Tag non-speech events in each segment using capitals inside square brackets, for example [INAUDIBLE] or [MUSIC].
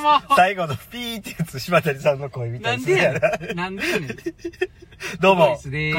も。最後のピーってやつ、柴谷さんの声みたないでやねな。ん。でやねん。どうも、クボイスで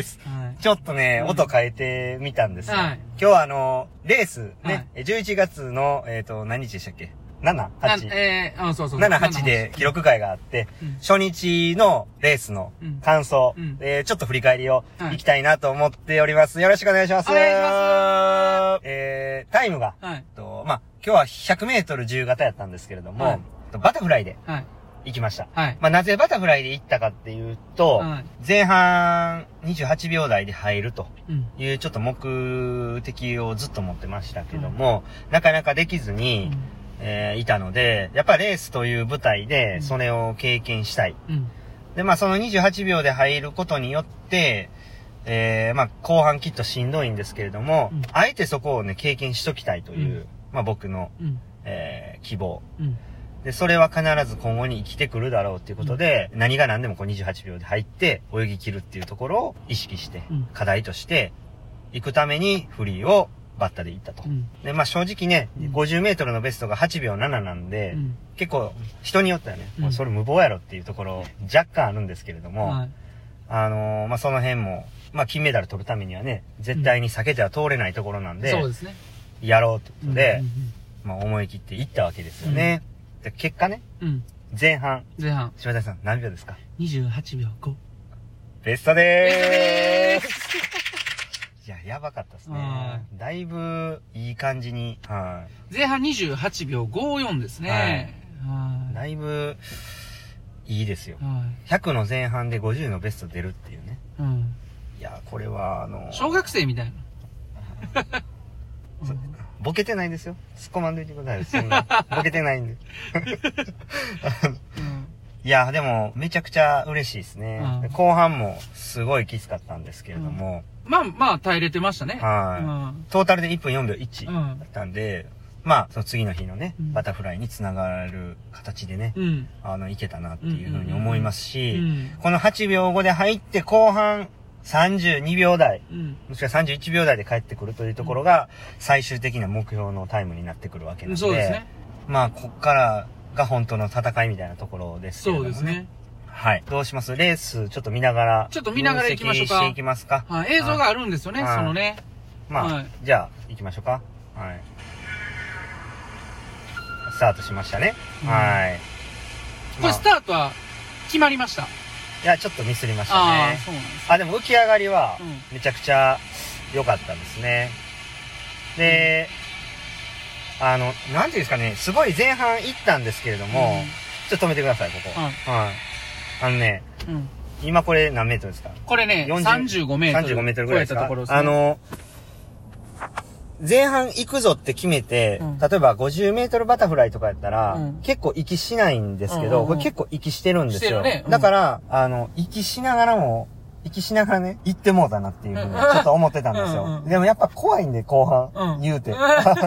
ーすちょっとね、音変えてみたんですよ。はい今日はあの、レースはいね、11月の、えっ、と、何日でしたっけ ?7、い。な8。えー、あ、そうそう。7、8で記録会があって、うん初日のレースのうん感想、うんえーちょっと振り返りをはいいきたいなと思っております。よろしくお願いします。お願いしますえー、タイムが、はい。えっと、まあ、今日は100メートル自由形やったんですけれども、はいバタフライではい。行きました。はい。まあ、なぜバタフライで行ったかっていうと、はい前半28秒台で入るとうん。いうちょっと目的をずっと持ってましたけども、なかなかできずに、えーいたので、やっぱレースという舞台うでんそれを経験したい。うん。で、まあその28秒で入ることによって、えーまあ後半きっとしんどいんですけれども、うんあえてそこをね、経験しときたいという、うんまあ僕の、うん。えー希望。うん。で、それは必ず今後に生きてくるだろうっていうことで、何が何でもこう28秒で入って泳ぎ切るっていうところを意識して、うん課題として行くためにフリーをバッタで行ったと。うん。で、まあ正直ね、うん50メートルのベストが8秒7なんで、うん。結構人によってはね、うんもうそれ無謀やろっていうところ若干あるんですけれども、はい。あのーまあその辺も、まあ金メダル取るためにはね、絶対に避けては通れないところなんで、そうですね。やろうということで、うんまあ思い切って行ったわけですよね。で結果ね、うん。うん。前半、前半。柴田さん何秒ですか？28秒5。ベストでーすいや、やばかったですねは。だいぶいい感じに、は前半28秒54ですね。い。だはいぶいいですよ。い。は100の前半で50のベスト出るっていうね。い。うん。いや、これは、あの、小学生みたいな。ボケてないですよ。突っ込まんでいてください。そんな。[LAUGHS] ボケてないんで。うん。[LAUGHS] いや、でも、めちゃくちゃ嬉しいですね。うんで後半もすごいきつかったんですけれども、まあまあ耐えれてましたね。はいトータルで1分4秒1うんだったんで、まあ、その次の日のね、うんバタフライにつながる形でね、うん。うん。あの、いけたなっていうふうに思いますし、うん。この8秒後で入って後半32秒台、うん。もしくは31秒台で帰ってくるというところが最終的な目標のタイムになってくるわけなので、そうですね。まあ、こっからが本当の戦いみたいなところですけれども、そうですね。はい。どうします？レースちょっと見ながら。ちょっと見ながら行きましょうかしていきますか？はい。映像があるんですよね、はいそのね。まあ、はいじゃあ、行きましょうか。はい。スタートしましたね。うんはい。これスタートは決まりました。いや、ちょっとミスりましたああ、ね。そうなんです。あ、でも浮き上がりはう、めちゃくちゃ良かったですね。で、あの、なんていうんですかね、すごい前半行ったんですけれども、ちょっと止めてください、ここ。はいはい。あのね、うん。うん。今これ何メートルですか？これね、40 35メートル。35メートルぐらいですか？あ、の、前半行くぞって決めて、うん。例えば50メートルバタフライとかやったら、うん。結構息しないんですけど、うんうんうん。これ結構息してるんですよ。してるね。うん。だから、あの、息しながらも、息しながらね、行ってもうたなっていうふうにちょっと思ってたんですよ。うんうんでもやっぱ怖いんで、後半、うん。言うて。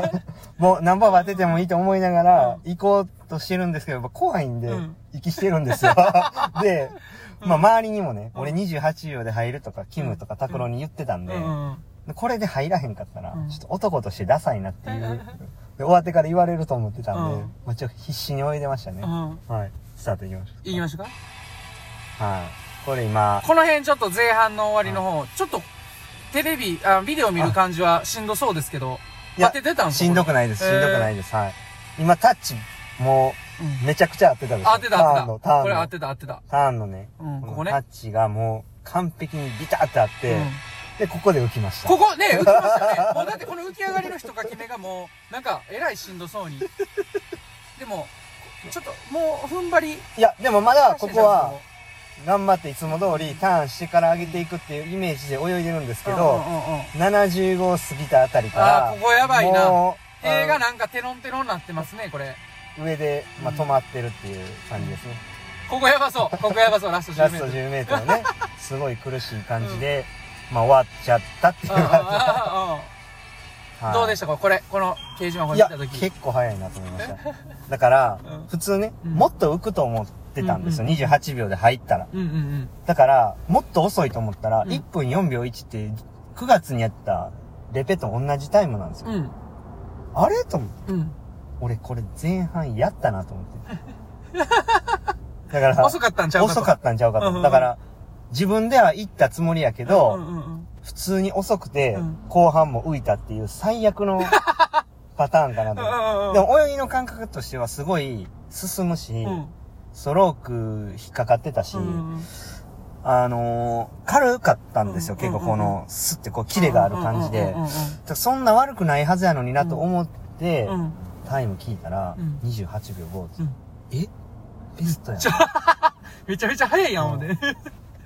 [LAUGHS] もう何番当ててもいいと思いながら、行こうとしてるんですけど、やっぱ怖いんでうん、息してるんですよ。[LAUGHS] で、まあ周りにもね、俺28秒で入るとか、キムとか拓郎に言ってたんで、うんうん。でこれで入らへんかったら、うんちょっと男としてダサいなっていう。で終わってから言われると思ってたんで、うんもうちょっと必死に泳いでましたね。うん。はい。スタートいきましょ行きましょうか。う。はい。これ今、この辺ちょっと前半の終わりの方、ちょっと、テレビ、あ、ビデオ見る感じはしんどそうですけど、いや当ててたんですか？しんどくないです。しんどくないです。はい。今タッチ、もうめちゃくちゃ合ってたでしょ？当てたターンの、タた。ーンの。これ当てた当てた。ターンのね、うん、ここのタ。ッチがもう完璧にビタってあって、うんで、ここで浮きました。ここね、浮きましたね。もうだって [LAUGHS] この浮き上がりの人が決めがもう、なんか、えらいしんどそうに。[LAUGHS] でも、ちょっと、もう、踏ん張り。いや、でもまだここは、頑張っていつも通りターンしてから上げていくっていうイメージで泳いでるんですけど、うんうんうんうん75過ぎたあたりから、あーここやばいな手があなんかテロンテロンなってますね、これ。の上で、まあ、うん止まってるっていう感じですね。ここやばそう。ここやばそう、ラスト10ラストメートル。10メートルね、すごい苦しい感じで、まあ終わっちゃったっていう感じ。はいどうでしたか？これ、この掲示板これ見たと、き。結構早いなと思いました。だからうん、普通ね、うんもっと浮くと思ってたんですよ。うんうん28秒で入ったら。うんうんうん。だから、もっと遅いと思ったら、うん1分4秒1って、9月にやったレペと同じタイムなんですよ。うん。あれ？と思って。うん。俺これ前半やったなと思って。[LAUGHS] だから、遅かったんちゃうかと遅かったんちゃうかと。うんうんうんだから、自分では行ったつもりやけど、うんうんうん。普通に遅くてうん、後半も浮いたっていう最悪の [LAUGHS] パターンかなと。うんうんうん。思って。でも泳ぎの感覚としてはすごい進むし、うん。ストローク引っかかってたし、うんあのー軽かったんですよ、うん結構この、スッてこう、キレがある感じで。うん。うんうんそんな悪くないはずやのになと思って、うん。うん。タイム聞いたら、うん。28秒5です、うん。え？ベストやん。[LAUGHS] めちゃめちゃ早いやん、ほんで。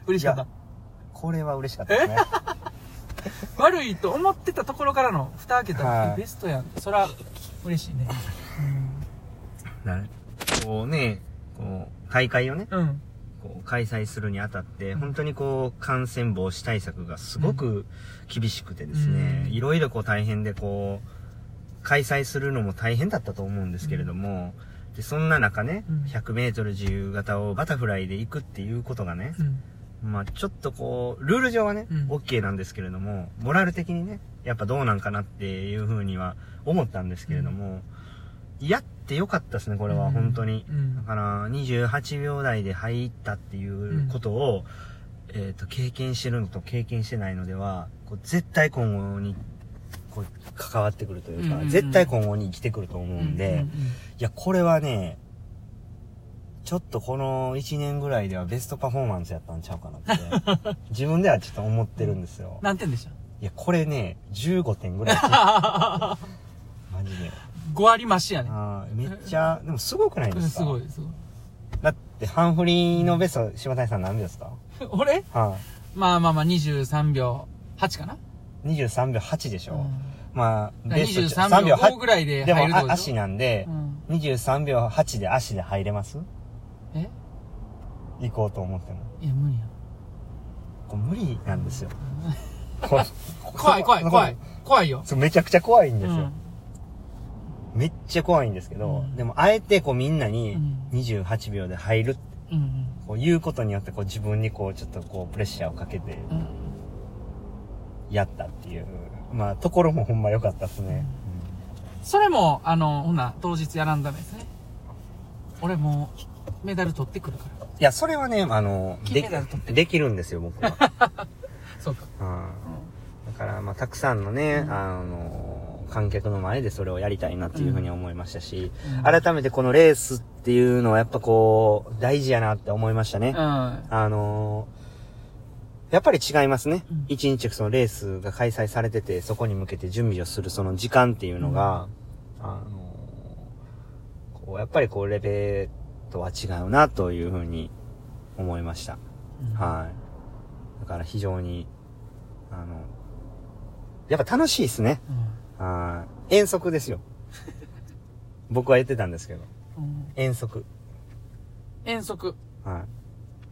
嬉しかった。これは嬉しかったですね。[LAUGHS] 悪いと思ってたところからの蓋開けたら、はいえベストやん。そら、嬉しいね。なこうね、こう、大会をね、うん。こう開催するにあたって、本当にこう、感染防止対策がすごく厳しくてですね、うんいろいろこう大変でこう、開催するのも大変だったと思うんですけれども、でそんな中ね、うん100メートル自由形をバタフライで行くっていうことがね、うん。まあちょっとこう、ルール上はね、うん。OK なんですけれども、モラル的にね、やっぱどうなんかなっていうふうには思ったんですけれども、やってよかったですね、これは、うん。本当に。うん。だから、28秒台で入ったっていうことを、えっ、と、経験してるのと経験してないのでは、こう絶対今後に、こう、関わってくるというか、うんうんうん。絶対今後に生きてくると思うんで、うんうん。いや、これはね、ちょっとこの1年ぐらいではベストパフォーマンスやったんちゃうかなって、[LAUGHS] 自分ではちょっと思ってるんですよ。何点でした？いや、これね、15点ぐらい。[LAUGHS] マジで。5割増しやね。めっちゃ、でもすごくないですか？すごい、すごい。だって、ハンフリーのベスト、柴谷さん何秒ですか？[LAUGHS] 俺？はまあまあまあ、23秒8かな？い。23秒8でしょ。うんまあ、ベスト23秒5ぐらいででも入るってこと？あ足なんでう、ん。23秒8で足で入れます？え？行こうと思っても。いや、無理や。これ無理なんですよ。こ [LAUGHS] 怖い、怖い、怖い。。怖いよ。そうめちゃくちゃ怖いんですよ。うん。めっちゃ怖いんですけど、うんでもあえてこうみんなにうん28秒で入る、うん。こう言うことによってこう自分にこうちょっとこうプレッシャーをかけてうん。やったっていう、まあところもほんま良かったですね。それも、あの、ほんな、当日やらんダメですね。俺もう、メダル取ってくるから。いや、それはね、あの、メダル取ってできるんですよ、僕は。[LAUGHS] そうか。うんだから、まあ、たくさんのね、うんあの、観客の前でそれをやりたいなっていうふうに思いましたし、うん改めてこのレースっていうのはやっぱこう、大事やなって思いましたね。うん。あのやっぱり違いますねうん。一、日そのレースが開催されてて、そこに向けて準備をするその時間っていうのが、あのこう、やっぱりこう、レベとは違うなというふうに思いました。はい。だから非常に、あの、やっぱ楽しいですね。うんはい。遠足ですよ。[LAUGHS] 僕は言ってたんですけど。うん遠足。遠足。は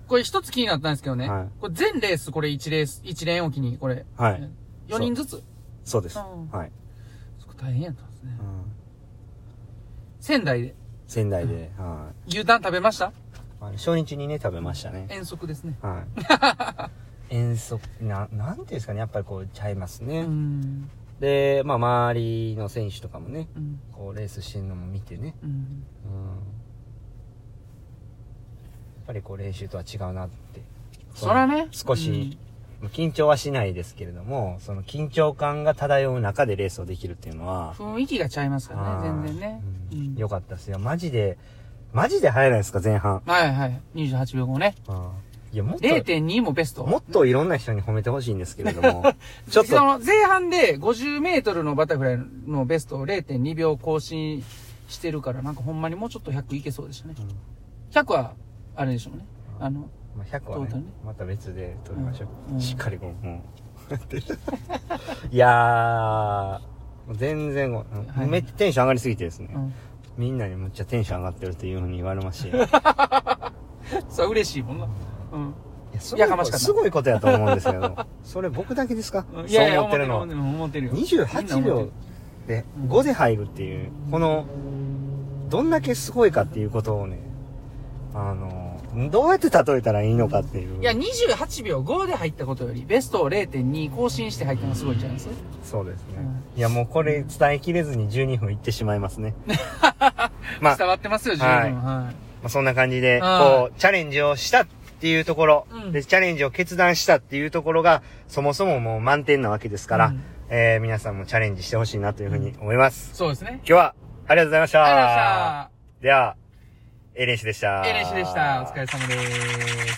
これ一つ気になったんですけどね。はいこれ全レース、これ1レース、1レーンおきに、これ。い。はい。4人ずつ？い。そうです。うんはい。そこ大変やったんですねう。ん仙台で仙台で、はい。牛タン食べました？あの初日にね、食べましたね。遠足ですね。はい。[LAUGHS] 遠足、な、なんていうんですかね、やっぱりこう、ちゃいますうね。ん。で、まあ、周りの選手とかもね、うん。こう、レースしてるのも見てね、うん。うん。やっぱりこう、練習とは違うなって。そらね。少し、緊張はしないですけれども、その緊張感が漂う中でレースをできるっていうのはう、ん。雰囲気がちゃいますからね、全然ね。うんうんよかったですよ。マジで、マジで速いですか、前半。はいはい。28秒後ね。いや、もっと、0.2もベスト。もっといろんな人に褒めてほしいんですけれども、[LAUGHS] ちょっそと、の前半で50メートルのバタフライのベストを0.2秒更新してるから、なんかほんまにもうちょっと100いけそうでしたね。100は、あれでしょうね。あの、まあ、100はねね。また別で撮りましょう。うん。うん。しっかりこう、もう。いやー、全然はい。めっちゃテンション上がりすぎてですね、うん。みんなにむっちゃテンション上がってるっていうふうに言われますし、い [LAUGHS] そう、嬉しいもんな。うん。いやかましかすごいことやと思うんですけど、それ僕だけですか？[LAUGHS] いやいや、そう思ってるの。思ってるよ。28秒でうん5で入るっていう、この、どんだけすごいかっていうことをね、あの、どうやって例えたらいいのかっていう。いや、28秒5で入ったことより、ベストを0.2更新して入ったのがすごいんじゃないですか。そうですね。うんいや、もうこれ伝えきれずに12分いってしまいますね。[LAUGHS] まあ、伝わってますよ、十分。はいはい。まあ、そんな感じで、はいこう、チャレンジをしたっていうところ、うんで、チャレンジを決断したっていうところが、そもそももう満点なわけですから、うんえー、皆さんもチャレンジしてほしいなというふうに思います。そうですね。今日は、ありがとうございました。ありがとうございました。では、エレンシでした。エレンシでした。お疲れ様です。